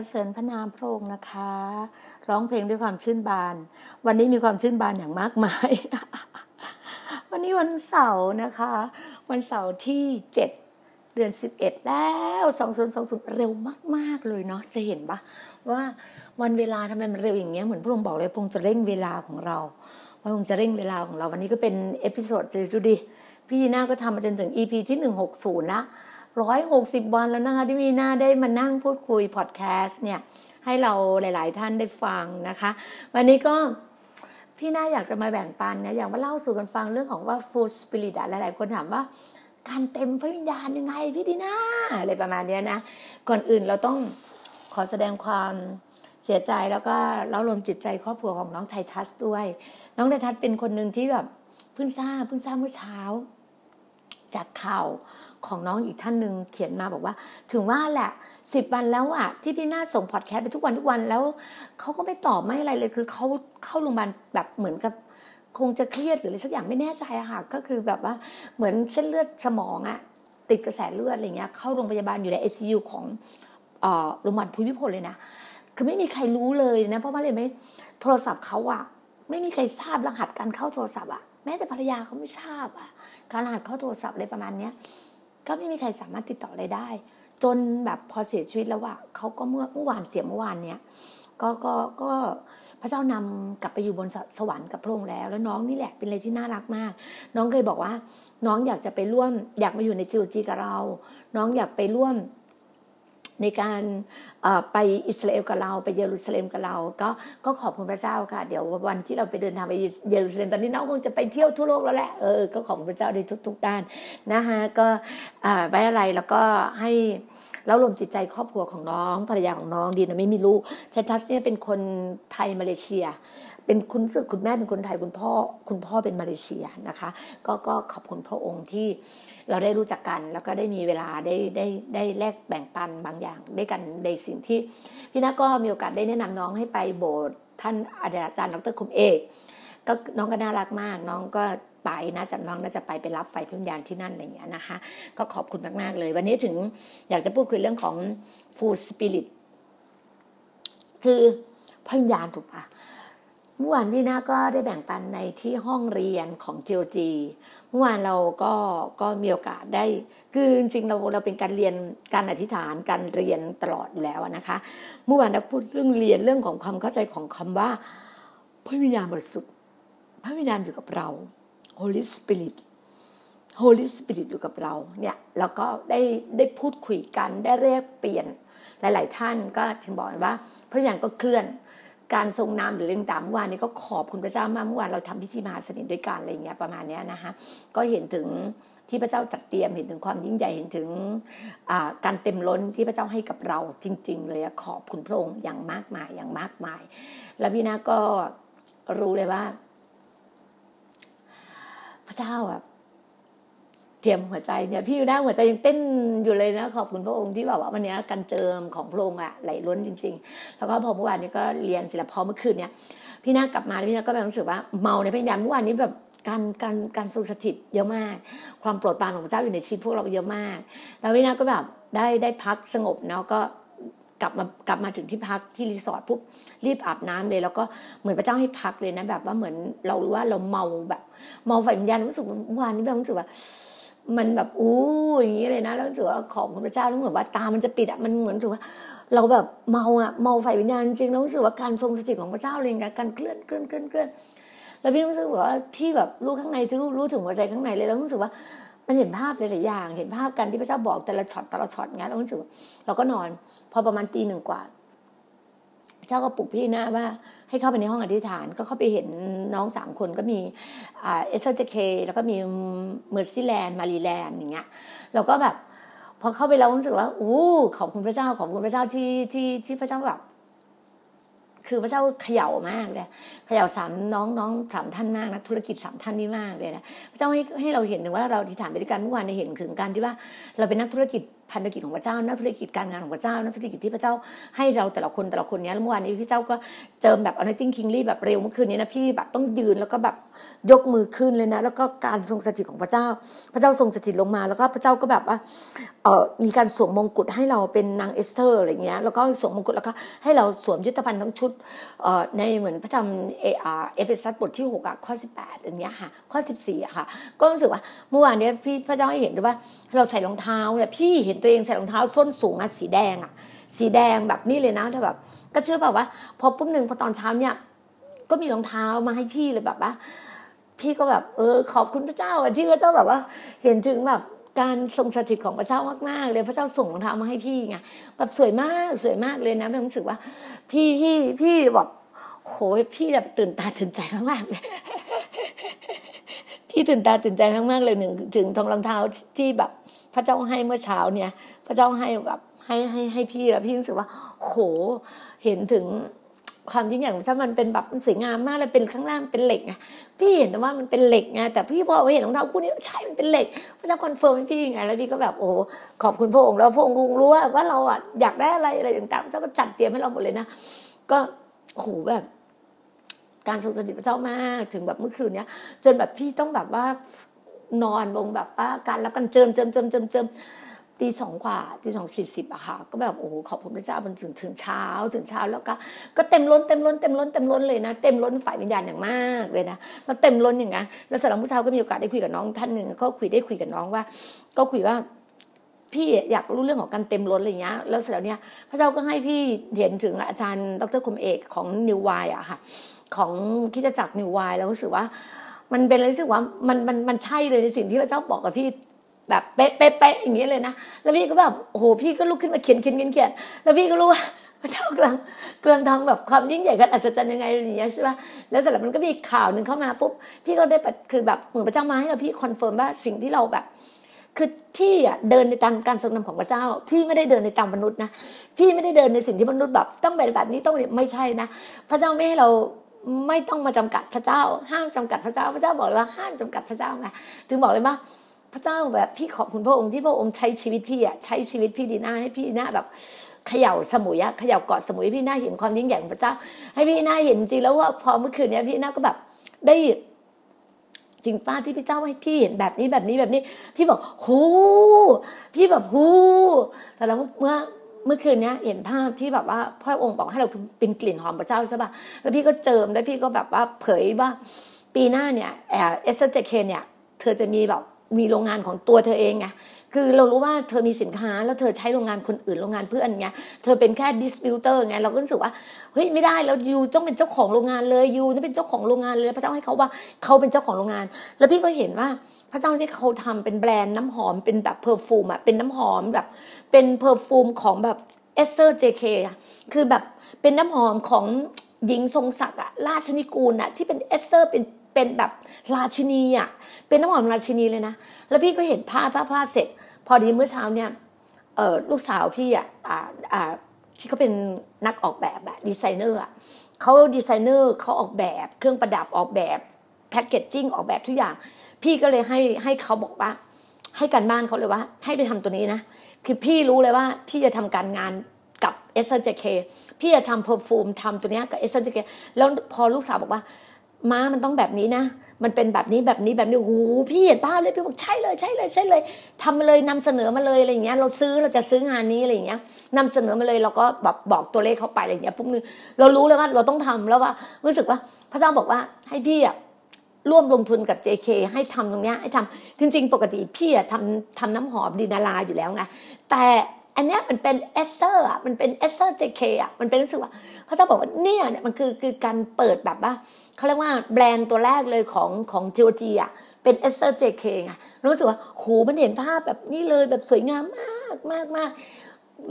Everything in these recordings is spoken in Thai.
รเสริญพระนามพระองค์นะคะ ร้องเพลงด้วยความชื่นบาน วันนี้มีความชื่นบานอย่างมากมาย วันนี้วันเสาร์นะคะ วันเสาร์ที่เจ็ดเดือนสิบเอ็ดแล้วสองศูนย์สองศูนย์เร็วมาก ๆ เลยเนาะจะเห็นปะว่าวันเวลาทำไมมันเร็วอย่างเงี้ยเหมือนพระองค์บอกเลยพระองค์จะเร่งเวลาของเราพระองค์จะเร่งเวลาของเราวันนี้ก็เป็น episode จะดูดิพี่น่าก็ทำมาจนถึง EP ที่หนึ่งหกศูนย์ละ ร้อยหกสิบวันแล้วนะคะที่พี่น่าได้มานั่งพูดคุยพอดแคสต์เนี่ยให้เราหลาย ๆ ท่านได้ฟังนะคะ วันนี้ก็พี่น่าอยากจะมาแบ่งปันนะอยากมาเล่าสู่กันฟังเรื่องของว่า full spirit อะหลาย ๆ คนถามว่าการเต็มพระวิญญาณยังไงพี่ดีน่าอะไรประมาณนี้นะ ก่อนอื่นเราต้องขอแสดงความเสียใจแล้วก็เล้ารวมจิตใจครอบครัวของน้องไททัสด้วย น้องไททัสเป็นคนหนึ่งที่แบบเพิ่งทราบเพิ่งทราบเมื่อเช้า จากข่าว ของน้องอีกท่านหนึ่งเขียนมาบอกว่า ถึงว่าแหละสิบวันแล้วอะที่พี่น่าส่งพอดแคสต์ไปทุกวันทุกวันแล้วเขาก็ไม่ตอบไม่อะไรเลยคือเขาเข้าโรงพยาบาลแบบเหมือนกับคงจะเครียดหรืออะไรสักอย่างไม่แน่ใจอะค่ะ ก็คือแบบว่าเหมือนเส้นเลือดสมองอะติดกระแสเลือดอะไรเงี้ยเข้าโรงพยาบาลอยู่ในไอซียูของโรงพยาบาลภูมิพลเลยนะคือไม่มีใครรู้เลยนะ เพราะว่าเลยไม่โทรศัพท์เขาอะไม่มีใครทราบรหัสการเข้าโทรศัพท์อะแม้แต่ภรรยาเขาไม่ทราบอะการรหัสเข้าโทรศัพท์อะไรประมาณเนี้ย ก็ไม่มีใครสามารถติดต่ออะไรได้ จนแบบพอเสียชีวิตแล้วอะเขาก็เมื่อเมื่อวานเสียเมื่อวานเนี้ยก็ก็ก็พระเจ้านำกลับไปอยู่บนสวรรค์กับพระองค์แล้ว แล้วน้องนี่แหละเป็นอะไรที่น่ารักมาก น้องเคยบอกว่า น้องอยากจะไปร่วม อยากมาอยู่ในจิวจีกับเรา น้องอยากไปร่วม ในการไปอิสราเอลกับเราไปเยรูซาเล็มกับเรา ก็ก็ขอบคุณพระเจ้าค่ะ เดี๋ยววันที่เราไปเดินทางไปเยรูซาเล็มตอนนี้น้องคงจะไปเที่ยวทั่วโลกแล้วแหละเออก็ขอบคุณพระเจ้าในทุก ๆ ด้านนะคะก็ไว้อะไรแล้วก็ให้แล้วรวมจิตใจครอบครัวของน้องภรรยาของน้องดีนะไม่มีลูกเททัสเนี่ยเป็นคนไทยมาเลเซีย เป็นคุณสึกคุณแม่เป็นคนไทยคุณพ่อ คุณพ่อเป็นมาเลเซียนะคะ ก็ก็ขอบคุณพระองค์ที่เราได้รู้จักกัน แล้วก็ได้มีเวลาได้ได้ได้แลกแบ่งปันบางอย่างได้กันในสิ่งที่พี่นักก็มีโอกาสได้แนะนำน้องให้ไปโบสถ์ท่านอาจารย์ดรคุมเอกก็น้องก็น่ารักมาก น้องก็ไปนะจัดน้องน่าจะไปไปรับไฟพิญญาณที่นั่นอะไรอย่างเงี้ยนะคะ ก็ขอบคุณมากๆเลย วันนี้ถึงอยากจะพูดคุยเรื่องของ full spirit คือพระวิญญาณถูกปะ เมื่อวานพี่นาก็ได้แบ่งปันในที่ห้องเรียนของ GOG เมื่อวานเราก็ก็มีโอกาสได้ คือจริงเราเราเป็นการเรียนการอธิษฐานการเรียนตลอดอยู่แล้วนะคะ เมื่อวานเราพูดเรื่องเรียนเรื่องของความเข้าใจของคำว่าพระวิญญาณบริสุทธิ์พระวิญญาณอยู่กับเรา Holy Spirit Holy Spirit อยู่กับเราเนี่ยแล้วก็ได้ได้พูดคุยกันได้เรียกเปลี่ยนหลาย ๆ ท่านก็ถึงบอกว่าพระวิญญาณก็เคลื่อน การทรงนามหรือเรื่องต่างเมื่อวานนี้ก็ขอบคุณพระเจ้ามากเมื่อวานเราทำพิธีมหาสนิทด้วยกันอะไรเงี้ยประมาณนี้นะคะก็เห็นถึงที่พระเจ้าจัดเตรียมเห็นถึงความยิ่งใหญ่เห็นถึงการเต็มล้นที่พระเจ้าให้กับเราจริง ๆ เลยขอบคุณพระองค์อย่างมากมายอย่างมากมาย แล้วพี่นาก็รู้เลยว่า พระเจ้าแบบ เตรียมหัวใจเนี่ยพี่อยู่ด้หัวใจยังเต้นอยู่เลยนะขอบคุณพระองค์ที่แบบว่าวันนี้การเจิมของพระองค์อะไหลล้นจริง ๆ แล้วก็พอเมื่อวานนี้ก็เรียนศิลปพอเมื่อคืนเนี่ยพี่นากลับมาพี่นาก็แบบรู้สึกว่าเมาในพยายามเมื่อวานนี้แบบการการการทรงสถิตเยอะมาก ความโปรดปรานของพระเจ้าอยู่ในชีวิตพวกเราเยอะมาก แล้วพี่นาก็แบบได้ได้พักสงบเนาะก็กลับมากลับมาถึงที่พักที่รีสอร์ทปุ๊บรีบอาบน้ำเลย แล้วก็เหมือนพระเจ้าให้พักเลยนะแบบว่าเหมือนเรารู้ว่าเราเมาแบบเมาไฟวิญญาณรู้สึกวานนี้แบบรู้สึกว่า มันแบบอู้อย่างนี้เลยนะแล้วรู้สึกว่าของพระเจ้าแล้วเหมือนว่าตามันจะปิดอะมันเหมือนถือว่า เราแบบเมาอะเมาไฟวิญญาณจริงแล้วรู้สึกว่าการทรงสถิตของพระเจ้าเลยนะการเคลื่อนเคลื่อนเคลื่อนเคลื่อนแล้วพี่รู้สึกว่าพี่แบบรู้ข้างในที่รู้รู้ถึงหัวใจข้างในเลยแล้วรู้สึกว่ามันเห็นภาพหลายๆอย่าง เห็นภาพกันที่พระเจ้าบอกแต่ละช็อตแต่ละช็อตงั้นเรารู้สึกเราก็นอน พอประมาณตีหนึ่งกว่า เจ้าก็ปลุกพี่นะว่าให้เข้าไปในห้องอธิษฐานก็เข้าไปเห็นน้องสามคนก็มีเอสเธอร์ JK แล้วก็มีเมอร์ซี่แลนด์มารีแลนด์อย่างเงี้ยเราก็แบบพอเข้าไปเรารู้สึกว่าอู้ขอบคุณพระเจ้าขอบคุณพระเจ้าที่ที่ที่พระเจ้าแบบคือพระเจ้าเขย่ามากเลยเขย่าสามน้องน้องสามท่านมากนะธุรกิจสามท่านนี่มากเลยนะพระเจ้าให้ให้เราเห็นถึงว่าเราอธิษฐานไปด้วยกันเมื่อวานเห็นถึงการที่ว่าเราเป็นนักธุรกิจ พันธกิจของพระเจ้านักธุรกิจการงานของพระเจ้านักธุรกิจที่พระเจ้าให้เราแต่ละคนแต่ละคนเนี้ยเมื่อวานนี้พี่เจ้าก็เจิมแบบอ n นติ้งคิงลี่แบบเร็วเมื่อคืนนี้นะพี่แบบต้องยืนแล้วก็แบบยกมือขึ้นเลยนะ แล้วก็การทรงสถิตของพระเจ้า พระเจ้าทรงสถิตลงมา แล้วก็พระเจ้าก็แบบว่าเออมีการสวมมงกุฎให้เราเป็นนางเอสเธอร์อะไรเงี้ยแล้วก็สวมมงกุฎแล้วก็ให้เราสวมยุทธภัณฑ์ทั้งชุดเออในเหมือนพระธรรมเอเอเฟซัสบทที่6อะข้อ 18อย่างเงี้ยค่ะข้อ 14อะค่ะก็รู้สึกว่าเมื่อวานนี้พี่พระเจ้าให้เห็นด้วยว่าเราใส่รองเท้าเนี่ยพี่เห็นตัวเองใส่รองเท้าส้นสูงอะสีแดงอะสีแดงแบบนี้เลยนะแต่แบบ ก็เชื่อแบบว่า พอปุ๊บหนึ่งพอตอนเช้าเนี่ย ก็มีรองเท้ามาให้พี่เลยแบบว่า พี่ก็แบบ เออ ขอบคุณพระเจ้าที่พระเจ้าแบบว่า เห็นถึงแบบการทรงสถิตของพระเจ้ามากๆเลยพระเจ้าส่งรองเท้ามาให้พี่ไงแบบสวยมากสวยมากเลยนะไม่รู้สึกว่า พี่พี่พี่แบบโหพี่แบบตื่นตาตื่นใจมากๆเลย พี่ตื่นตาตื่นใจมากๆเลยหนึ่งถึงทองรองเท้าที่แบบพระเจ้าให้เมื่อเช้าเนี่ย พระเจ้าให้แบบให้ให้ให้พี่แล้วพี่รู้สึกว่า โหเห็นถึงความยิ่งใหญ่ของพระเจ้ามันเป็นแบบสวยงามมากเลยเป็นข้างล่างเป็นเหล็กไงพี่เห็นแต่ว่ามันเป็นเหล็กไงแต่พี่พอเห็นรองเท้าคู่นี้ใช่มันเป็นเหล็ก พระเจ้า confirm ให้พี่ไงแล้วพี่ก็แบบโอ้ขอบคุณพระองค์แล้วพระองค์คงรู้ว่าว่าเราอะอยากได้อะไรอะไรต่างๆพระเจ้าก็จัดเตรียมให้เราหมดเลยนะก็โหแบบ การทรงสถิตพระเจ้ามากถึงแบบเมื่อคืนเนี้ย จนแบบพี่ต้องแบบว่านอนลงแบบว่าการรับกันเจิมเจิมเจิมเจิมเจิมตีสองกว่าตีสองสี่สิบอะค่ะ ก็แบบโอ้โหขอบคุณพระเจ้ามันถึงถึงเช้าถึงเช้าแล้วก็ ก็เต็มล้นเต็มล้นเต็มล้นเต็มล้นเลยนะ เต็มล้นฝ่ายวิญญาณอย่างมากเลยนะแล้วเต็มล้นอย่างนั้นแล้วสำหรับผู้ชาก็มีโอกาสได้คุยกับน้องท่านหนึ่งก็คุยได้คุยกับน้องว่า ก็คุยว่า พี่อยากรู้เรื่องของการเต็มล้นอะไรเงี้ยแล้วเสร็จแล้วเนี่ยพระเจ้าก็ให้พี่เห็นถึงอาจารย์ดรคมเอกของนิววายอะค่ะ ของคริสตจักร New Wine แล้วรู้สึกว่า มันเป็นอะไรรู้สึกว่ามันมันมันใช่เลยในสิ่งที่พระเจ้าบอกกับพี่แบบเป๊ะเป๊ะเป๊ะอย่างนี้เลยนะแล้วพี่ก็แบบโอ้โหพี่ก็ลุกขึ้นมาเขียนเขียนเขียนเขียนแล้วพี่ก็รู้ว่าพระเจ้ากำลังกำลังทำแบบความยิ่งใหญ่กันอัศจรรย์ยังไงอย่างเงี้ยใช่ป่ะแล้วเสร็จแล้วมันก็มีข่าวหนึ่งเข้ามาปุ๊บพี่ก็ได้คือแบบเหมือนพระเจ้ามาให้เราพี่ confirm ว่าสิ่งที่เราแบบ คือพี่อะเดินในตามการทรงนำของพระเจ้า พี่ไม่ได้เดินในตามมนุษย์นะพี่ไม่ได้เดินในสิ่งที่มนุษย์แบบต้องเป็นแบบนี้ต้องไม่ใช่นะพระเจ้าไม่ให้เราไม่ต้องมาจำกัดพระเจ้า ห้ามจำกัดพระเจ้า พระเจ้าบอกเลยว่าห้ามจำกัดพระเจ้าไงถึงบอกเลยว่าพระเจ้าแบบพี่ขอบคุณพระองค์ที่พระองค์ใช้ชีวิตพี่อะใช้ชีวิตพี่ดีหน้าให้พี่หน้าแบบเขย่าสมุยอะเขย่าเกาะสมุยพี่หน้าเห็นความยิ่งใหญ่ของพระเจ้า ให้พี่หน้าเห็นจริงแล้วว่าพอเมื่อคืนเนี้ยพี่หน้าก็แบบได้ จริงป้าที่พี่เจ้าให้พี่เห็นแบบนี้แบบนี้แบบนี้ พี่บอกหูพี่แบบหูแต่แล้วเมื่อเมื่อคืนนี้เห็นภาพที่แบบว่าพระองค์บอกให้เราเป็นกลิ่นหอมพระเจ้าใช่ป่ะแล้วพี่ก็เจิมแล้วพี่ก็แบบว่าเผยว่าปีหน้าเนี่ยเอสเจเคเนี่ยเธอจะมีแบบมีโรงงานของตัวเธอเองไง คือเรารู้ว่าเธอมีสินค้าแล้วเธอใช้โรงงานคนอื่นโรงงานเพื่อนไงเธอเป็นแค่ดิสติบิวเตอร์ไงเราก็รู้สึกว่าเฮ้ยไม่ได้แล้วยูต้องเป็นเจ้าของโรงงานเลยยูต้องเป็นเจ้าของโรงงานเลยพระเจ้าให้เขาว่าเขาเป็นเจ้าของโรงงาน แล้วพี่ก็เห็นว่าพระเจ้าที่เขาทำเป็นแบรนด์น้ำหอมเป็นแบบ perfume อะเป็นน้ำหอมแบบเป็น perfume ของแบบเอสเธอร์ JK อะคือแบบเป็นน้ำหอมของหญิงสูงศักดิ์อะราชนิกูลอะที่เป็นเอสเธอร์เป็นเป็นแบบราชินีอะเป็นน้ำหอมราชินีเลยนะ แล้วพี่ก็เห็นภาพภาพภาพเสร็จ พอดีเมื่อเช้าเนี่ยลูกสาวพี่อะอ่าอ่าที่เขาเป็นนักออกแบบอะดีไซเนอร์อะเขาดีไซเนอร์เขาออกแบบเครื่องประดับออกแบบ packaging ออกแบบทุกอย่าง พี่ก็เลยให้ให้เขาบอกว่า ให้การบ้านเขาเลยว่า ให้ไปทำตัวนี้นะ คือพี่รู้เลยว่าพี่จะทำการงานกับเอสเธอร์ JK พี่จะทำ perfume ทำตัวนี้กับเอสเธอร์ JK แล้วพอลูกสาวบอกว่า ม้ามันต้องแบบนี้นะ มันเป็นแบบนี้แบบนี้แบบนี้หูพี่เห็นภาพเลยพี่บอกใช่เลยใช่เลยใช่เลยทำมาเลยนำเสนอมาเลยอะไรอย่างเงี้ยเราซื้อเราจะซื้องานนี้อะไรอย่างเงี้ยนำเสนอมาเลยเราก็แบบบอกตัวเลขเข้าไปอะไรอย่างเงี้ยปุ๊บนึงเรารู้เลยว่าเราต้องทำแล้วว่ารู้สึกว่าพระเจ้าบอกว่าให้พี่อะร่วมลงทุนกับ JK ให้ทำตรงเนี้ยให้ทำจริง ๆ ปกติพี่อะทำทำน้ำหอมดีนาราอยู่แล้วไงแต่อันเนี้ยมันเป็นเอสเธอร์อะมันเป็นเอสเซอร์ JK อะมันเป็นรู้สึกว่า พระเจ้าบอกว่าเนี่ยเนี่ยมันคือคือการเปิดแบบว่าเขาเรียกว่าแบรนด์ตัวแรกเลยของของ GOG อะเป็นเอสเธอร์ JK ไงรู้สึกว่าโหมันเห็นภาพแบบนี้เลยแบบสวยงามมากมากมาก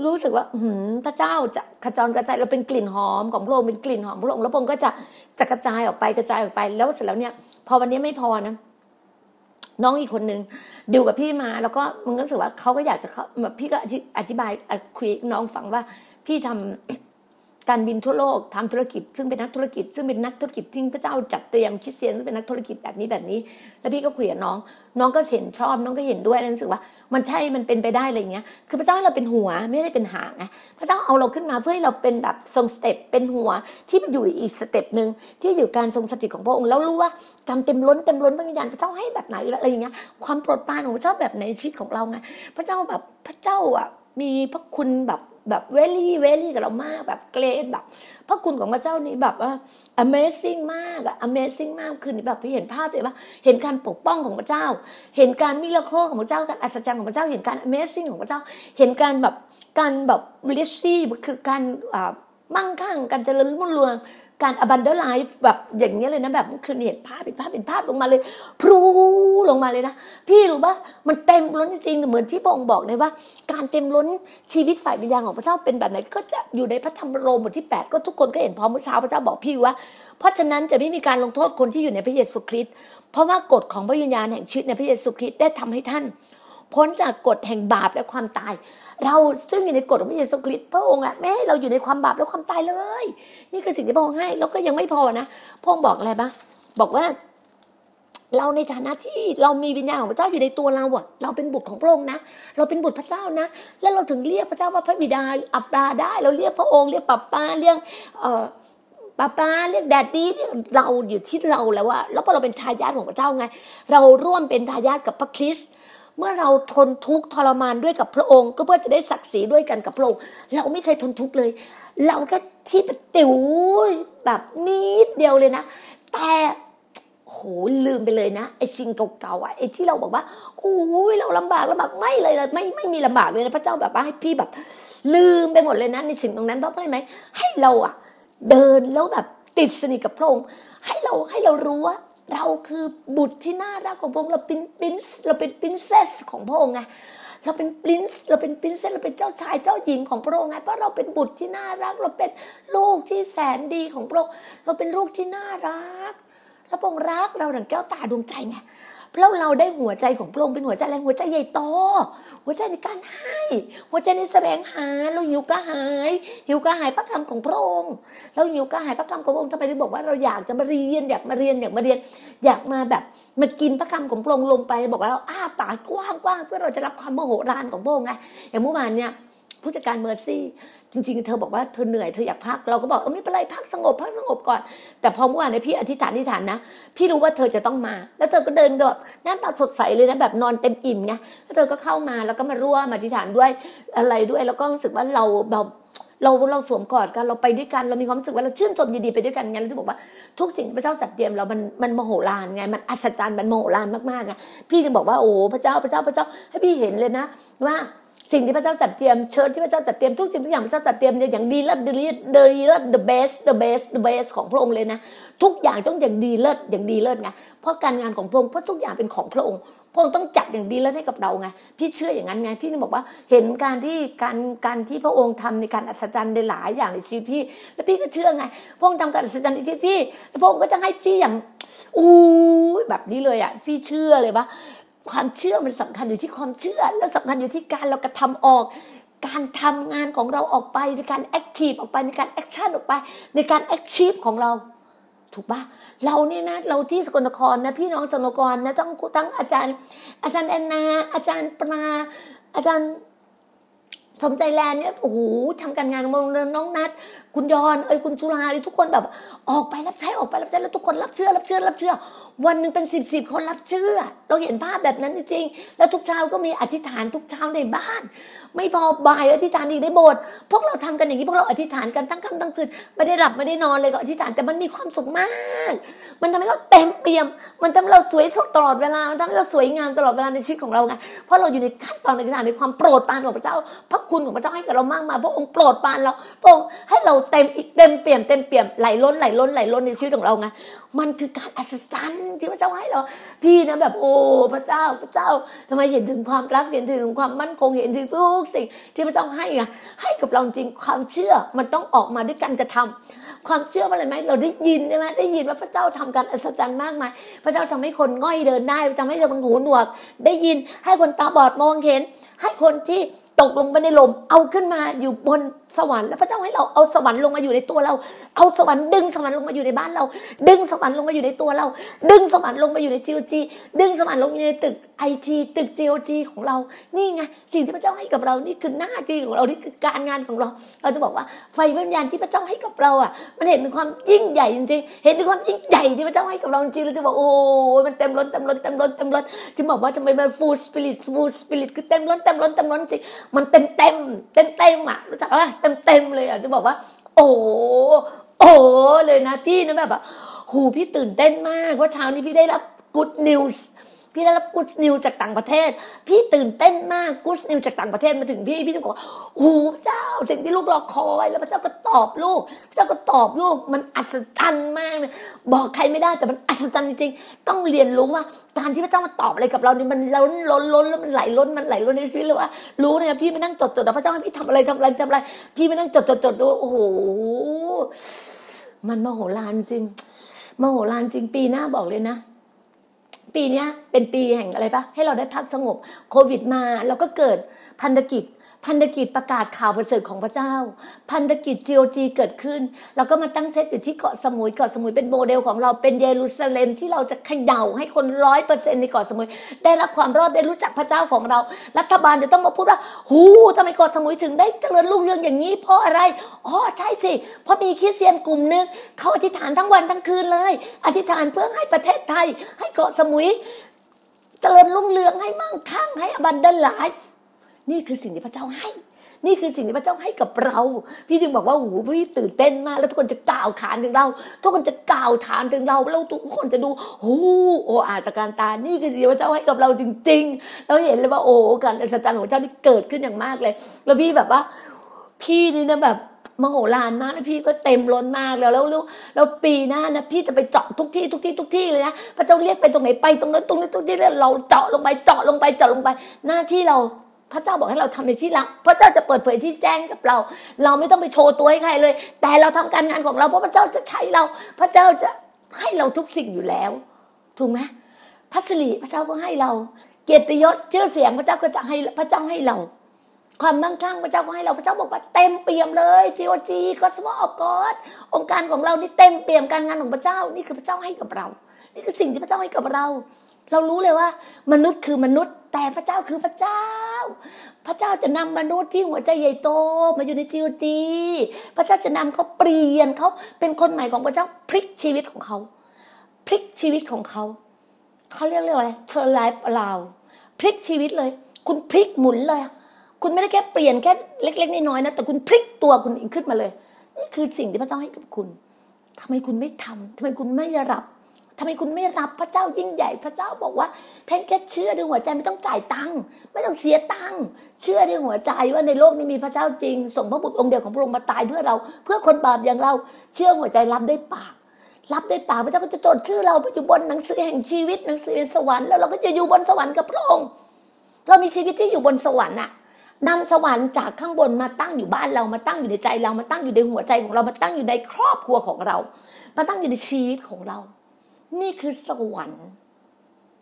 รู้สึกว่าหืมพระเจ้าจะขจรกระจายเราเป็นกลิ่นหอมของพระองค์เป็นกลิ่นหอมพระองค์แล้วพระองค์ก็จะจะกระจายออกไปกระจายออกไปแล้วเสร็จแล้วเนี่ย พอวันนี้ไม่พอนะน้องอีกคนนึงดิวกับพี่มา แล้วก็มันก็รู้สึกว่าเขาก็อยากจะเขาแบบพี่ก็อธิบายคุยน้องฟังว่า พี่ทำ การบินทั่วโลกทำธุรกิจ ซึ่งเป็นนักธุรกิจ ซึ่งเป็นนักธุรกิจที่พระเจ้าจัดเตรียมคริสเตียนซึ่งเป็นนักธุรกิจแบบนี้แบบนี้ แล้วพี่ก็คุยกับน้อง น้องก็เห็นชอบน้องก็เห็นด้วยแล้วรู้สึกว่า มันใช่มันเป็นไปได้อะไรเงี้ย คือพระเจ้าให้เราเป็นหัวไม่ได้เป็นหางไงพระเจ้าเอาเราขึ้นมาเพื่อให้เราเป็นแบบทรง step เป็นหัวที่มันอยู่อีก step หนึ่งที่อยู่การทรงสถิตของพระองค์แล้วรู้ว่าการเต็มล้นเต็มล้นพระวิญญาณพระเจ้าให้แบบไหนอะไรอย่างเงี้ยความโปรดปรานของพระเจ้าแบบในชีวิตของเราไงพระเจ้าแบบพระเจ้าอะมีพระคุณแบบ แบบเวลี่เวลี่กับเรามากแบบ grace แบบ พระคุณของพระเจ้านี่แบบว่า amazing มากอะ amazing มากคือแบบพี่เห็นภาพเลยว่า เห็นการปกป้องของพระเจ้า เห็นการ miracle ของพระเจ้าการอัศจรรย์ของพระเจ้า เห็นการ amazing ของพระเจ้า เห็นการแบบการแบบ riches คือการมั่งคั่งการเจริญรุ่งเรือง การ abundant life แบบอย่างนี้เลยนะแบบคืนเห็นภาพเป็นภาพเป็นภาพลงมาเลย พรูลงมาเลยนะ พี่รู้ปะมันเต็มล้นจริงเหมือนที่พระองค์บอกเลยว่า การเต็มล้นชีวิตฝ่ายวิญญาณของพระเจ้าเป็นแบบไหนก็จะอยู่ในพระธรรมโรมบทที่ 8 ก็ทุกคนก็เห็นพร้อมเมื่อเช้าพระเจ้าบอกพี่ว่า เพราะฉะนั้นจะไม่มีการลงโทษคนที่อยู่ในพระเยซูคริสต์เพราะว่ากฎของพระวิญญาณแห่งชีวิตในพระเยซูคริสต์ได้ทำให้ท่าน พ้นจากกฎแห่งบาปและความตาย เราซึ่งอยู่ในกฎของพระเยซูคริสต์พระองค์อะไม่ให้เราอยู่ในความบาปและความตายเลย นี่คือสิ่งที่พระองค์ให้แล้วก็ยังไม่พอนะพระองค์บอกอะไรบ้างบอกว่า เราในฐานะที่เรามีวิญญาณของพระเจ้าอยู่ในตัวเราอะเราเป็นบุตรของพระองค์นะเราเป็นบุตรพระเจ้านะ แล้วเราถึงเรียกพระเจ้าว่าพระบิดาอับราได้ เราเรียกพระองค์เรียกปับป้าเรียกเอ่อป้าป้าเรียกแดดดี้เราอยู่ที่เราแล้วอะแล้วพอเราเป็นทายาทของพระเจ้าไง เราร่วมเป็นทายาทกับพระคริสต์ เมื่อเราทนทุกข์ทรมานด้วยกับพระองค์ ก็เพื่อจะได้ศักดิ์ศรีด้วยกันกับพระองค์ เราไม่เคยทนทุกข์เลย เราแค่ที่ปติ๋วแบบนิดเดียวเลยนะ แต่โหลืมไปเลยนะไอ้สิ่งเก่าๆอะไอ้ที่เราบอกว่าโอ้ยเราลำบากลำบากไม่เลยเลยไม่ไม่มีลำบากเลยนะพระเจ้าแบบว่าให้พี่แบบ ลืมไปหมดเลยนะในสิ่งตรงนั้นเพราะอะไรไหมให้เราอะ เดินแล้วแบบติดสนิทกับพระองค์ให้เราให้เรารู้ว่า เราคือบุตรที่น่ารักของพระองค์เราเป็นปรินซ์เราเป็นปรินเซสของพระองค์ไงเราเป็นปรินซ์เราเป็นปรินเซสเราเป็นเจ้าชายเจ้าหญิงของพระองค์ไงเพราะเราเป็นบุตรที่น่ารัก เราเป็นลูกที่แสนดีของพระองค์เราเป็นลูกที่น่ารัก แล้วพระองค์รักเราดังแก้วตาดวงใจไง เพราะเราได้หัวใจของพระองค์เป็นหัวใจแรงหัวใจใหญ่โต หัวใจในการให้ หัวใจในแสวงหาเราหิวกระหายหิวกระหายพระคำของพระองค์เราหิวกระหายพระคำของพระองค์ทำไมถึงบอกว่าเราอยากจะมาเรียนอยากมาเรียนอยากมาเรียน อยากมาแบบมากินพระคำของพระองค์ลงไปบอกว่าเราอ้าปากกว้างกว้างเพื่อเราจะรับความโมโหรานของพระองค์ไงอย่างเมื่อวานเนี่ย ผู้จัดการเมอร์ซี่จริงๆ เธอบอกว่าเธอเหนื่อยเธออยากพักเราก็บอกเออไม่เป็นไรพักสงบพักสงบก่อน แต่พอเมื่อวานในพี่อธิษฐานอธิษฐานนะ พี่รู้ว่าเธอจะต้องมา แล้วเธอก็เดินแบบหน้าตาสดใสเลยนะแบบนอนเต็มอิ่มไงแล้วเธอก็เข้ามาแล้วก็มาร่วมอธิษฐานด้วยอะไรด้วย แล้วก็รู้สึกว่าเราแบบเราเราสวมกอดกันเราไปด้วยกันเรามีความรู้สึกว่าเราชื่นชมยินดีไปด้วยกันไงเราจะบอกว่าทุกสิ่งพระเจ้าจัดเตรียมเรา มันมันมโหฬารไงมันอัศจรรย์มันมโหฬารมากๆไงพี่จะบอกว่าโอ้พระเจ้าพระเจ้าพระเจ้าให้พี่เห็นเลยนะว่า สิ่งที่พระเจ้าจัดเตรียมเชิญที่พระเจ้าจัดเตรียมทุกสิ่งทุกอย่างพระเจ้าจัดเตรียมอย่างดีเลิศดีเลิศดีเลิศ the best the best the best ของพระองค์เลยนะ ทุกอย่างต้องอย่างดีเลิศอย่างดีเลิศไงเพราะการงานของพระองค์เพราะทุกอย่างเป็นของพระองค์พระองค์ต้องจัดอย่างดีเลิศให้กับเราไงพี่เชื่ออย่างนั้นไงพี่นึกบอกว่าเห็นการที่การการที่พระองค์ทำในการอัศจรรย์ในหลายอย่างในชีวิตพี่ แล้วพี่ก็เชื่อไงพระองค์ทำการอัศจรรย์ในชีวิตพี่แล้วพระองค์ก็จะให้พี่อย่างอู้แบบนี้เลยอะพี่เชื่อเลยว่า ความเชื่อมันสำคัญอยู่ที่ความเชื่อ แล้วสำคัญอยู่ที่การเรากระทำออก การทำงานของเราออกไปในการ active ออกไปในการ action ออกไป ในการแอคชีพของเรา ถูกปะเราเนี่ยนะเราที่สกลนครนะพี่น้องสกลนครนะต้องทั้งอาจารย์ อาจารย์แอนนา อาจารย์ปนาอาจารย์สมใจแลนเนี่ยโอ้โหทำการงานมองน้องนัด คุณยอนเอ้ยคุณจุฬาทุกคนแบบ ออกไปรับใช้ออกไปรับใช้แล้วทุกคนรับเชื่อรับเชื่อรับเชื่อ วันหนึ่งเป็นสิบสิบคนรับเชื่อ เราเห็นภาพแบบนั้นจริงๆ แล้วทุกเช้าก็มีอธิษฐานทุกเช้าในบ้าน ไม่พอบ่ายอธิษฐานอีกในโบสถ์พวกเราทำกันอย่างนี้พวกเราอธิษฐานกันทั้งค่ำทั้งคืนไม่ได้หลับไม่ได้นอนเลยก็อธิษฐานแต่มันมีความสุขมาก มันทำให้เราเต็มเปี่ยม มันทำให้เราสวยสดตลอดเวลามันทำให้เราสวยงามตลอดเวลาในชีวิตของเราไงเพราะเราอยู่ในขั้นตอนในการในความโปรดปรานของพระเจ้า พระคุณของพระเจ้าให้กับเรามากมายพระองค์โปรดปรานเราพระองค์ให้เราเต็มอีกเต็มเปี่ยมเต็มเปี่ยมไหลล้นไหลล้นไหลล้นในชีวิตของเราไง มันคือการอัศจรรย์ที่พระเจ้าให้เรา พี่นะแบบโอ้พระเจ้าพระเจ้าทำไมเห็นถึงความรักเห็นถึงความมั่นคงเห็นถึงทุกสิ่งที่พระเจ้าให้ไงให้กับเราจริงความเชื่อมันต้องออกมาด้วยการกระทำ ความเชื่อว่าอะไรไหมเราได้ยินใช่ไหมได้ยินว่าพระเจ้าทำการอัศจรรย์มากมาย พระเจ้าทำให้คนง่อยเดินได้ทำให้คนหูหนวก ได้ยินให้คนตาบอดมองเห็น ให้คนที่ตกลงไปในลมเอาขึ้นมาอยู่บนสวรรค์แล้วพระเจ้าให้เราเอาสวรรค์ลงมาอยู่ในตัวเรา เอาสวรรค์ดึงสวรรค์ลงมาอยู่ในบ้านเรา ดึงสวรรค์ลงมาอยู่ในตัวเรา ดึงสวรรค์ลงมาอยู่ในจีโอจีดึงสวรรค์ลงอยู่ในตึกไอจีตึกจีโอจีของเรานี่ไงสิ่งที่พระเจ้าให้กับเรานี่คือหน้าที่ของเรานี่คือการงานของเรา เราจะบอกว่าไฟวิญญาณที่พระเจ้าให้กับเราอะมันเห็นถึงความยิ่งใหญ่จริงๆ เห็นถึงความยิ่งใหญ่ที่พระเจ้าให้กับเราจริงๆเราจะบอกโอ้มันเต็มล้นเต็มล้นเต็มล้นเต็มล้นจะบอกว่าจะเป็นแบบฟูลสปิริตฟูลสปิริตคือเต็มล้นเต็มล้นเต็มล้นจริงมันเต็มเต็มเต็มเต็มอะรู้จักว่าเต็มเต็มเลยอะจะบอกว่า โอ้โอ้เลยนะพี่นะแบบอะหูพี่ตื่นเต้นมากว่าเช้านี้พี่ได้รับ good news พี่ได้รับกู๊ดนิวจากต่างประเทศ พี่ตื่นเต้นมากกู๊ดนิวจากต่างประเทศมาถึงพี่พี่ต้องบอกโอ้เจ้าสิ่งที่ลูกรอคอยแล้วพระเจ้าก็ตอบลูกพระเจ้าก็ตอบลูกมันอัศจรรย์มากเลยบอกใครไม่ได้แต่มันอัศจรรย์จริงๆต้องเรียนรู้ว่าการที่พระเจ้ามาตอบอะไรกับเรานี่มันล้นล้นล้นแล้วมันไหลล้นมันไหลล้นในชีวิตเลยว่ารู้นี่ยพี่ไม่นั่งจดจดแต่พระเจ้าให้พี่ทำอะไรทำอะไรทำอะไร พี่ไม่นั่งจดจดจดดูโอ้โหมันมโหฬารจริงมโหฬารจริงปีหน้าบอกเลยนะ ปีนี้เป็นปีแห่งอะไรปะให้เราได้พักสงบโควิดมาเราก็เกิดพันธกิจ พันธกิจประกาศข่าวประเสริฐของพระเจ้า พันธกิจ GOG เกิดขึ้น เราก็มาตั้งเซตอยู่ที่เกาะสมุยเกาะสมุยเป็นโมเดลของเราเป็นเยรูซาเล็มที่เราจะเขย่าให้คนร้อยเปอร์เซ็นต์ในเกาะสมุย ได้รับความรอดได้รู้จักพระเจ้าของเรา รัฐบาลจะต้องมาพูดว่าหูทำไมเกาะสมุยถึงได้เจริญรุ่งเรืองอย่างนี้ เพราะอะไรอ๋อใช่สิเพราะมีคริสเตียนกลุ่มนึงเขาอธิษฐานทั้งวันทั้งคืนเลย อธิษฐานเพื่อให้ประเทศไทย ให้เกาะสมุยเจริญรุ่งเรืองให้มั่งคั่งให้อบันดาลไลฟ์ นี่คือสิ่งที่พระเจ้าให้ นี่คือสิ่งที่พระเจ้าให้กับเรา พี่จึงบอกว่าโอ้โหพี่ตื่นเต้นมาก แล้วทุกคนจะกล่าวขานถึงเรา ทุกคนจะกล่าวฐานถึงเรา แล้วทุกคนจะดูโอ้โออาตการตา นี่คือสิ่งที่พระเจ้าให้กับเราจริง ๆ เราเห็นเลยว่าโอ้การอัศจรรย์ของเจ้านี่เกิดขึ้นอย่างมากเลย แล้วพี่แบบว่า พี่นี่นะแบบมโหฬารมากนะพี่ก็เต็มล้นมากแล้วแล้วแล้วปีหน้านะพี่จะไปเจาะทุกที่ทุกที่ทุกที่เลยนะพระเจ้าเรียกไปตรงไหนไปตรงนั้นตรงนี้ตรงนี้แล้วเราเจาะลงไปเจาะลงไปเจาะลงไป หน้าที่เรา พระเจ้าบอกให้เราทำในที่ลับพระเจ้าจะเปิดเผยที่แจ้งกับเรา เราไม่ต้องไปโชว์ตัวให้ใครเลย แต่เราทำการงานของเราเพราะพระเจ้าจะใช้เรา พระเจ้าจะให้เราทุกสิ่งอยู่แล้ว ถูกไหมพัสรีพระเจ้าก็ให้เรา เกียรติยศชื่อเสียงพระเจ้าก็จะให้พระเจ้าให้เรา ความมั่งคั่งพระเจ้าก็ให้เราพระเจ้าบอกว่าเต็มเปี่ยมเลยจีโอจีก็สมออกอดองค์การของเรานี่เต็มเปี่ยมการงานของพระเจ้านี่คือพระเจ้าให้กับเรา นี่คือสิ่งที่พระเจ้าให้กับเรา เรารู้เลยว่ามนุษย์คือมนุษย์ แต่พระเจ้าคือพระเจ้า พระเจ้าจะนำมนุษย์ที่หัวใจใหญ่โตมาอยู่ในจีโอจี พระเจ้าจะนำเขาเปลี่ยนเขาเป็นคนใหม่ของพระเจ้าพลิกชีวิตของเขาพลิกชีวิตของเขาเขาเรียกเรียกอะไร turn life around พลิกชีวิตเลย คุณพลิกหมุนเลย คุณไม่ได้แค่เปลี่ยนแค่เล็ก ๆน้อยๆนะแต่คุณพลิกตัวคุณเองขึ้นมาเลยนี่คือสิ่งที่พระเจ้าให้กับคุณทำไมคุณไม่ทำทำไมคุณไม่รับทำไมคุณไม่รับพระเจ้ายิ่งใหญ่ พระเจ้าบอกว่า เพียงแค่เชื่อด้วยหัวใจไม่ต้องจ่ายตังค์ไม่ต้องเสียตังค์เชื่อด้วยหัวใจว่าในโลกนี้มีพระเจ้าจริง ส่งพระบุตรองค์เดียวของพระองค์มาตายเพื่อเรา เพื่อคนบาปอย่างเรา เชื่อหัวใจรับด้วยปาก รับด้วยปากพระเจ้าก็จะจดชื่อเราไปอยู่บนหนังสือแห่งชีวิตหนังสือสวรรค์แล้วเราก็จะอยู่บนสวรรค์กับพระองค์เรามีชีวิตที่อยู่บนสวรรค์อะนำสวรรค์จากข้างบนมาตั้งอยู่บ้านเรามาตั้งอยู่ในใจเรามาตั้งอยู่ในหัวใจของเรามาตั้งอยู่ในครอบครัวของเรา มาตั้งอยู่ในชีวิตของเรา นี่คือสวรรค์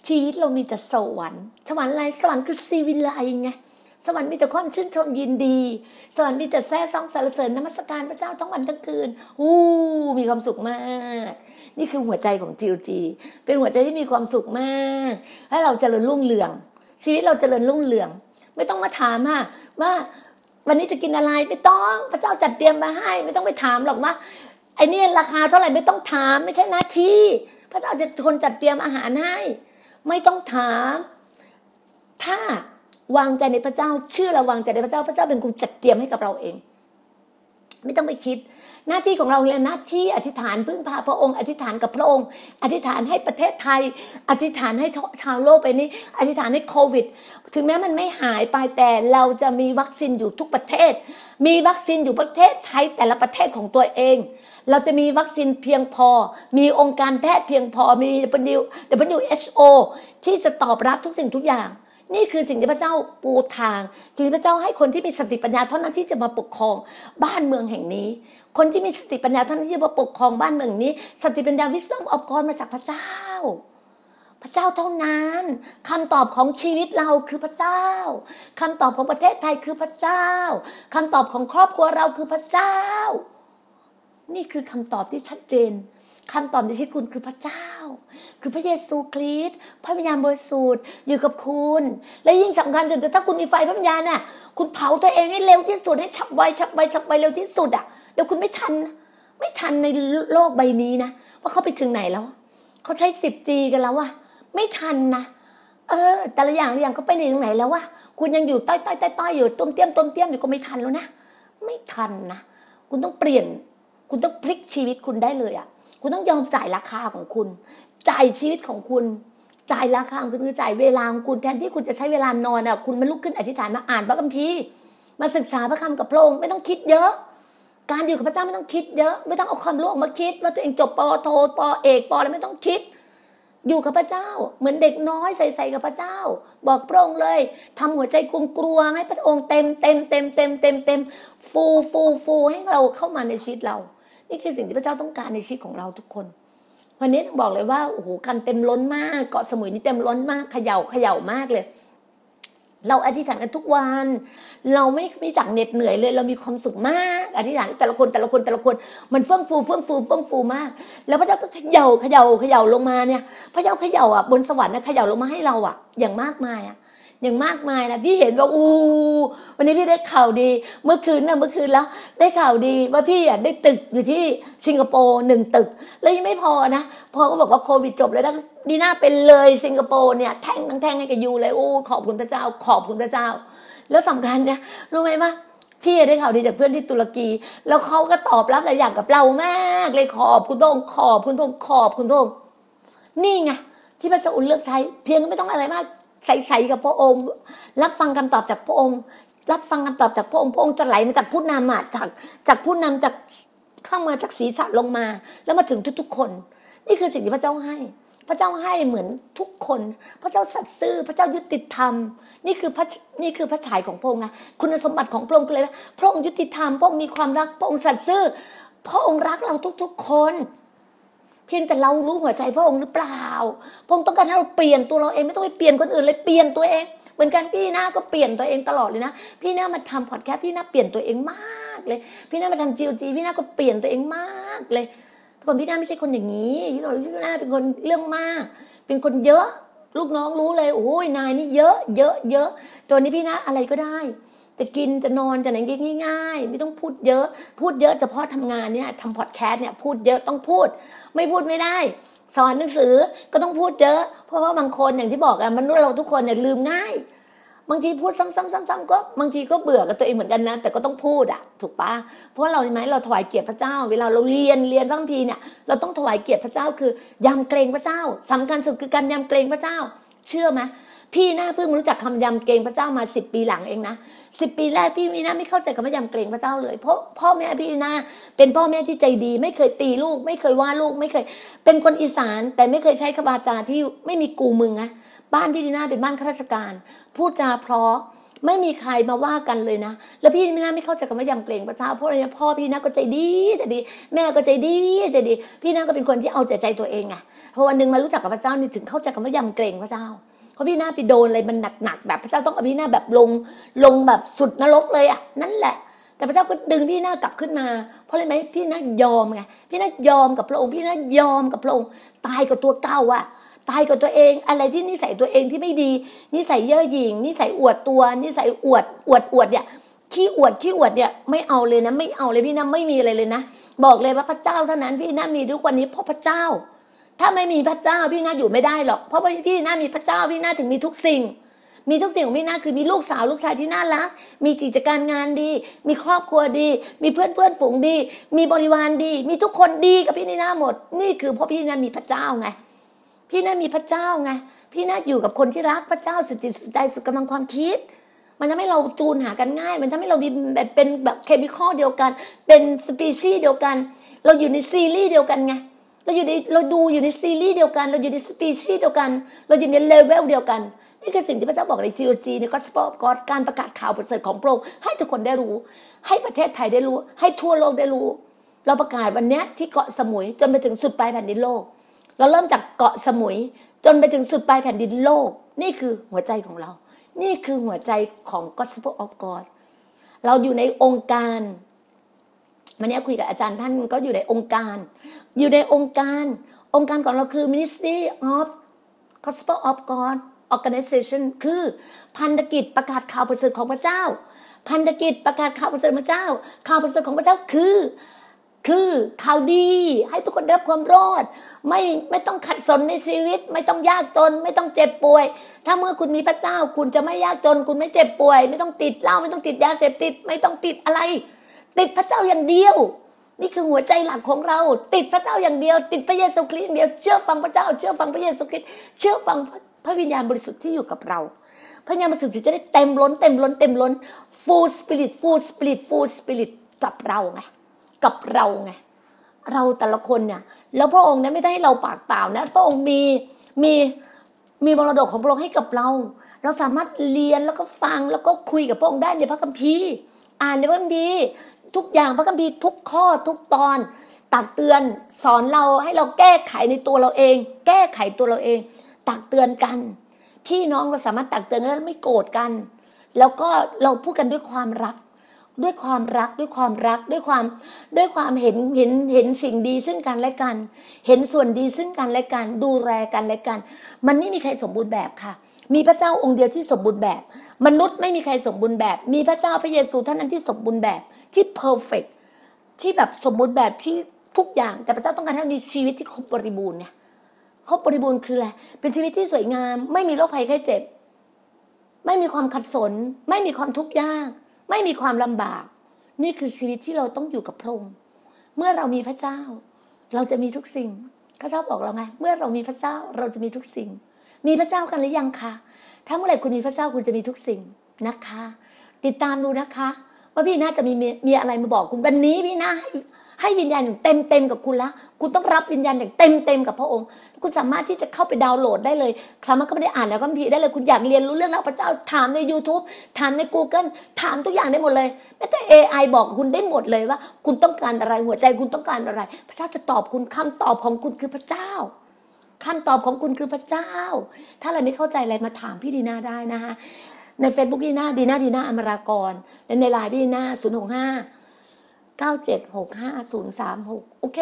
ชีวิตเรามีแต่สวรรค์สวรรค์อะไรสวรรค์คือซีวิไลไงสวรรค์มีแต่ความชื่นชมยินดี สวรรค์มีแต่แซ่ซองสรรเสริญนมัสการพระเจ้าทั้งวันทั้งคืนอู้มีความสุขมาก นี่คือหัวใจของจิวจีเป็นหัวใจที่มีความสุขมาก ให้เราเจริญรุ่งเรือง ชีวิตเราเจริญรุ่งเรือง ไม่ต้องมาถามว่าว่าวันนี้จะกินอะไรไม่ต้องพระเจ้าจัดเตรียมมาให้ ไม่ต้องไปถามหรอกว่าไอ้นี่ราคาเท่าไหร่ไม่ต้องถามไม่ใช่หน้าที่ พระเจ้าจะคนจัดเตรียมอาหารให้ ไม่ต้องถามถ้าวางใจในพระเจ้า เชื่อเราวางใจในพระเจ้าพระเจ้าเป็นคนจัดเตรียมให้กับเราเอง ไม่ต้องไปคิด หน้าที่ของเราเลยหน้าที่อธิษฐานพึ่งพาพระองค์ อธิษฐานกับพระองค์ อธิษฐานให้ประเทศไทย อธิษฐานให้ชาวโลกไปนี้ อธิษฐานให้โควิด ถึงแม้มันไม่หายไปแต่เราจะมีวัคซีนอยู่ทุกประเทศ มีวัคซีนอยู่ประเทศใช้แต่ละประเทศของตัวเอง เราจะมีวัคซีนเพียงพอ มีองค์การแพทย์เพียงพอมี WHO ที่จะตอบรับทุกสิ่งทุกอย่าง นี่คือสิ่งที่พระเจ้าปูทางจึงพระเจ้าให้คนที่มีสติปัญญาเท่านั้นที่จะมาปกครองบ้านเมืองแห่งนี้ คนที่มีสติปัญญาเท่านั้นที่จะมาปกครองบ้านเมืองนี้ สติปัญญาวิสตอมออกกรมาจากพระเจ้า พระเจ้าเท่านั้นคำตอบของชีวิตเราคือพระเจ้าคำตอบของประเทศไทยคือพระเจ้าคำตอบของครอบครัวเราคือพระเจ้า นี่คือคำตอบที่ชัดเจน คำตอบในชีวิตคุณคือพระเจ้า คือพระเยซูคริสต์พระวิญญาณบริสุทธิ์อยู่กับคุณ และยิ่งสำคัญจะถ้าคุณมีไฟพระวิญญาณน่ะคุณเผาตัวเองให้เร็วที่สุดให้ฉับไวฉับไวฉับไวเร็วที่สุดอะเดี๋ยวคุณไม่ทัน ไม่ทันในโลกใบนี้นะว่าเขาไปถึงไหนแล้วเขาใช้สิบจีกันแล้ววะไม่ทันนะเออ แต่ละอย่างละอย่างเขาไปถึงไหนแล้ววะคุณยังอยู่ต้อยต้อยต้อยอยู่ต้มเตี้ยมต้มเตี้ยมอยู่ก็ไม่ทันแล้วนะไม่ทันนะคุณต้องเปลี่ยน คุณต้องพลิกชีวิตคุณได้เลยอะ คุณต้องยอมจ่ายราคาของคุณ จ่ายชีวิตของคุณจ่ายราคาของคุณคือจ่ายเวลาของคุณแทนที่คุณจะใช้เวลานอนอะคุณมาลุกขึ้นอธิษฐานมาอ่านพระคัมภีร์มาศึกษาพระคำกับพระองค์ไม่ต้องคิดเยอะ การอยู่กับพระเจ้าไม่ต้องคิดเยอะไม่ต้องเอาความรู้ออกมาคิด ว่าตัวเองจบปโทปเอกปอะไรไม่ต้องคิด อยู่กับพระเจ้า เหมือนเด็กน้อยใส่ๆกับพระเจ้า บอกพระองค์เลยทำหัวใจกลัวๆให้พระองค์เต็มเต็มเต็มเต็มเต็มเต็มฟูฟูฟูให้เราเข้ามาในชีวิตเรา นี่คือสิ่งที่พระเจ้าต้องการในชีวิตของเราทุกคน วันนี้บอกเลยว่าโอ้โหกันเต็มล้นมากเกาะสมุยนี่เต็มล้นมากเขย่าเขย่ามากเลย เราอธิษฐานกันทุกวัน เราไม่ไม่จักเหน็ดเหนื่อยเลย เรามีความสุขมากอธิษฐานแต่ละคนแต่ละคนแต่ละคนมันเฟื่องฟูเฟื่องฟูเฟื่องฟูมาก แล้วพระเจ้าก็เขย่าเขย่าเขย่าลงมาเนี่ย พระเจ้าเขย่าอะบนสวรรค์นะเขย่าลงมาให้เราอะ อย่างมากมายอะ อย่างมากมายนะพี่เห็นว่าอู้วันนี้พี่ได้ข่าวดี เมื่อคืนนะเมื่อคืนแล้ว ได้ข่าวดีว่าพี่อะได้ตึกอยู่ที่สิงคโปร์หนึ่งตึก แล้วยังไม่พอนะพอก็บอกว่าโควิดจบแล้วดีน่าเป็นเลยสิงคโปร์เนี่ยแท่งทั้งแท่งให้กับยูเลยโอ้ขอบคุณพระเจ้า ขอบคุณพระเจ้า แล้วสำคัญเนี่ยรู้ไหมว่าพี่ได้ข่าวดีจากเพื่อนที่ตุรกี แล้วเขาก็ตอบรับหลายอย่างกับเรามากเลยขอบคุณพระองค์ขอบคุณพระองค์ขอบคุณพระองค์นี่ไงที่พระเจ้าอุ่นเลือกใช้เพียงไม่ต้องอะไรมาก ใส่ๆกับพระองค์ รับฟังคำตอบจากพระองค์ รับฟังคำตอบจากพระองค์พระองค์จะไหลมาจากผู้นำอะจากจากผู้นำจากข้ามาจากศีรษะลงมา แล้วมาถึงทุกๆคน นี่คือสิ่งที่พระเจ้าให้ พระเจ้าให้เหมือนทุกคน พระเจ้าสัตย์ซื่อพระเจ้ายุติธรรม นี่คือพระนี่คือพระฉายของพระองค์ไงคุณสมบัติของพระองค์คืออะไรพระองค์ยุติธรรมพระองค์มีความรักพระองค์สัตย์ซื่อพระองค์รักเราทุกๆคน พียงแต่เรารู้หัวใจพระองค์หรือเปล่า พระองค์ต้องการให้เราเปลี่ยนตัวเราเองไม่ต้องไปเปลี่ยนคนอื่นเลยเปลี่ยนตัวเอง เหมือนกันพี่หน้าก็เปลี่ยนตัวเองตลอดเลยนะ พี่หน้ามาทำพอดแคสต์พี่หน้าเปลี่ยนตัวเองมากเลย พี่หน้ามาทำจีโอจีพี่หน้าก็เปลี่ยนตัวเองมากเลยทุกคนพี่หน้าไม่ใช่คนอย่างนี้พี่หน้าเป็นคนเรื่องมาก เป็นคนเยอะ ลูกน้องรู้เลยโอ้ยนายนี่เยอะเยอะเยอะตัวนี้พี่หน้าอะไรก็ได้ จะกินจะนอนจะไหนง่ายๆ ไม่ต้องพูดเยอะ พูดเยอะเฉพาะทำงานเนี่ยทำพอดแคสต์เนี่ยพูดเยอะต้องพูด ไม่พูดไม่ได้ สอนหนังสือก็ต้องพูดเยอะ เพราะว่าบางคนอย่างที่บอกอะมนุษย์เราทุกคนเนี่ยลืมง่าย บางทีพูดซ้ำๆๆก็บางทีก็เบื่อกับตัวเองเหมือนกันนะแต่ก็ต้องพูดอะถูกปะเพราะเราใช่ไหมเราถวายเกียรติพระเจ้า เวลาเราเรียนเรียนบางทีเนี่ยเราต้องถวายเกียรติพระเจ้าคือยำเกรงพระเจ้าสำคัญสุดคือการยำเกรงพระเจ้า เชื่อไหม พี่น่าเพิ่งรู้จักคำยำเกรงพระเจ้ามาสิบปีหลังเองนะสิบปีแรกพี่วีนาไม่เข้าใจคำว่ายำเกรงพระเจ้าเลย เพราะพ่อแม่พี่นาเป็นพ่อแม่ที่ใจดี ไม่เคยตีลูก ไม่เคยว่าลูกไม่เคย เป็นคนอีสาน แต่ไม่เคยใช้คำวาจาที่ไม่มีกูมึงนะบ้านพี่วีนาเป็นบ้านข้าราชการพูดจาเพราะไม่มีใครมาว่ากันเลยนะ แล้วพี่วีนาไม่เข้าใจคำว่ายำเกรงพระเจ้าเพราะอะไรพ่อพี่นาก็ใจดีใจดี แม่ก็ใจดีใจดี พี่นาก็เป็นคนที่เอาใจใจตัวเองไงพอวันหนึ่งมารู้จักกับพระเจ้านี่ถึงเข้าใจคำว่ายำเกรงพระเจ้า ราะพี่หน้าไปโดนอะไรมันหนักๆแบบพระเจ้าต้องเอาพี่หน้าแบบลงลงแบบสุดนรกเลยอะนั่นแหละ แต่พระเจ้าก็ดึงพี่หน้ากลับขึ้นมา เพราะอะไรไหมพี่หน้ายอมไงพี่หน้ายอมกับพระองค์ พี่หน้ายอมกับพระองค์ตายกับตัวเก่าอะตายกับตัวเองอะไรที่นิสัยตัวเองที่ไม่ดี นิสัยเย่อหยิ่งนิสัยอวดตัว นิสัยอวดอวดอวดเนี่ยขี้อวดขี้อวดเนี่ยไม่เอาเลยนะ ไม่เอาเลยพี่น้าไม่มีอะไรเลยนะ บอกเลยว่าพระเจ้าเท่านั้นพี่น้ามีทุกวันนี้เพราะพระเจ้า ถ้าไม่มีพระเจ้าพี่นาอยู่ไม่ได้หรอก เพราะพี่นามีพระเจ้าพี่นาถึงมีทุกสิ่ง มีทุกสิ่งของพี่นาคือมีลูกสาวลูกชายที่น่ารัก มีกิจการงานดี มีครอบครัวดี มีเพื่อนเพื่อนฝูงดี มีบริวารดี มีทุกคนดีกับพี่นี่น้าหมด นี่คือเพราะพี่นามีพระเจ้าไง พี่นามีพระเจ้าไง พี่นาอยู่กับคนที่รักพระเจ้าสุดจิตสุดใจสุดกำลังความคิดมันทำให้เราจูนหากันง่าย มันทำให้เรามีแบบเป็นแบบ chemical เดียวกัน เป็นสปีชีส์เดียวกัน เราอยู่ในซีรีส์เดียวกันไง เราอยู่ในเราดูอยู่ในซีรีส์เดียวกัน เราอยู่ในสปีชีส์เดียวกัน เราอยู่ในเลเวลเดียวกัน นี่คือสิ่งที่พระเจ้าบอกใน GOG ใน gospel of God การประกาศข่าวประเสริฐของพระองค์ให้ทุกคนได้รู้ ให้ประเทศไทยได้รู้ ให้ทั่วโลกได้รู้ เราประกาศวันนี้ที่เกาะสมุยจนไปถึงสุดปลายแผ่นดินโลก เราเริ่มจากเกาะสมุย จนไปถึงสุดปลายแผ่นดินโลก นี่คือหัวใจของเรา นี่คือหัวใจของ Gospel of God เราอยู่ในองค์การวันนี้คุยกับอาจารย์ท่านก็อยู่ในองค์การ อยู่ในองค์การ องค์การของเราคือ Ministry of Gospel of God Organization คือพันธกิจประกาศข่าวประเสริฐของพระเจ้า พันธกิจประกาศข่าวประเสริฐพระเจ้า ข่าวประเสริฐของพระเจ้าคือ คือข่าวดีให้ทุกคนได้รับความรอด ไม่ไม่ต้องขัดสนในชีวิต ไม่ต้องยากจน ไม่ต้องเจ็บป่วย ถ้าเมื่อคุณมีพระเจ้า คุณจะไม่ยากจน คุณไม่เจ็บป่วย ไม่ต้องติดเหล้าไม่ต้องติดยาเสพติด ไม่ต้องติดอะไร ติดพระเจ้าอย่างเดียว นี่คือหัวใจหลักของเรา ติดพระเจ้าอย่างเดียว ติดพระเยซูคริสต์อย่างเดียวเชื่อฟังพระเจ้า เชื่อฟังพระเยซูคริสต์เชื่อฟังพระวิญญาณบริสุทธิ์ที่อยู่กับเรา พระวิญญาณบริสุทธิ์จะได้เต็มล้นเต็มล้นเต็มล้น full spirit full spirit full spirit กับเราไงกับเราไงเราแต่ละคนเนี่ยแล้วพระองค์เนี่ยไม่ได้ให้เราปากเปล่านะพระองค์มีมีมีมรดกของพระองค์ให้กับเรา เราสามารถเรียนแล้วก็ฟังแล้วก็คุยกับพระองค์ได้ในพระคัมภีร์ อ่านในพระคัมภีร์ ทุกอย่างพระคัมภีร์ทุกข้อทุกตอนตักเตือนสอนเราให้เราแก้ไขในตัวเราเอง แก้ไขตัวเราเอง ตักเตือนกัน พี่น้องเราสามารถตักเตือนแล้วไม่โกรธกัน แล้วก็เราพูดกันด้วยความรัก ด้วยความรักด้วยความรักด้วยความด้วยความเห็นเห็นเห็นสิ่งดีซึ่งกันและกัน เห็นส่วนดีซึ่งกันและกัน ดูแลกันและกัน มันไม่มีใครสมบูรณ์แบบค่ะ มีพระเจ้าองค์เดียวที่สมบูรณ์แบบ มนุษย์ไม่มีใครสมบูรณ์แบบ มีพระเจ้าพระเยซูเท่านั้นที่สมบูรณ์แบบ ที่เพอร์เฟกที่แบบสมบูรณ์แบบที่ทุกอย่าง แต่พระเจ้าต้องการให้มีชีวิตที่ครบบริบูรณ์เนี่ยครบบริบูรณ์คืออะไรเป็นชีวิตที่สวยงาม ไม่มีโรคภัยไข้เจ็บ ไม่มีความขัดสน ไม่มีความทุกข์ยาก ไม่มีความลำบาก นี่คือชีวิตที่เราต้องอยู่กับพระองค์เมื่อเรามีพระเจ้า เราจะมีทุกสิ่งพระเจ้าบอกเราไงเมื่อเรามีพระเจ้าเราจะมีทุกสิ่ง มีพระเจ้ากันหรือยังคะถ้าเมื่อไหร่คุณมีพระเจ้าคุณจะมีทุกสิ่งนะคะ ติดตามดูนะคะ ว่าพี่น่าจะมีมีอะไรมาบอกคุณวันนี้พี่น่าให้วิญญาณอย่างเต็มเต็มกับคุณแล้วคุณต้องรับวิญญาณอย่างเต็มเต็มกับพระองค์ คุณสามารถที่จะเข้าไปดาวน์โหลดได้เลยสามารถก็ไม่ได้อ่านแล้วก็มีได้เลยคุณอยากเรียนรู้เรื่องราวพระเจ้าถามใน YouTube ถามใน Google ถามทุกอย่างได้หมดเลยแม้แต่ AI บอกคุณได้หมดเลยว่า คุณต้องการอะไรหัวใจคุณต้องการอะไร พระเจ้าจะตอบคุณคำตอบของคุณคือพระเจ้าคำตอบของคุณคือพระเจ้า ถ้าอะไรไม่เข้าใจอะไรมาถามพี่ดีนาได้นะคะ ใน Facebook ดีน่าดีน่าดีน่าอมรากรและในไลน์พี่ดีนาศูนย์หกห้า9765036โอเค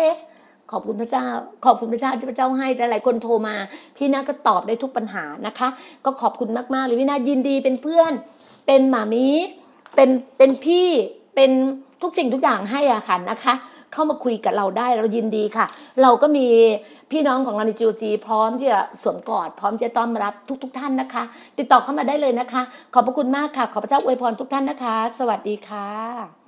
ขอบคุณพระเจ้า ขอบคุณพระเจ้าที่พระเจ้าให้หลายคนโทรมา พี่น่าก็ตอบได้ทุกปัญหานะคะ ก็ขอบคุณมากๆเลยพี่น่ายินดีเป็นเพื่อน เป็นหมามีเป็นเป็นพี่เป็นทุกสิ่งทุกอย่างให้อะค่ะนะคะ เข้ามาคุยกับเราได้เรายินดีค่ะ เราก็มี พี่น้องของเราในจีโอจีพร้อมที่จะสวมกอด พร้อมที่จะต้อนรับทุก ๆทท่านนะคะ ติดต่อเข้ามาได้เลยนะคะ ขอบพระคุณมากค่ะ ขอพระเจ้าอวยพรทุกท่านนะคะ สวัสดีค่ะ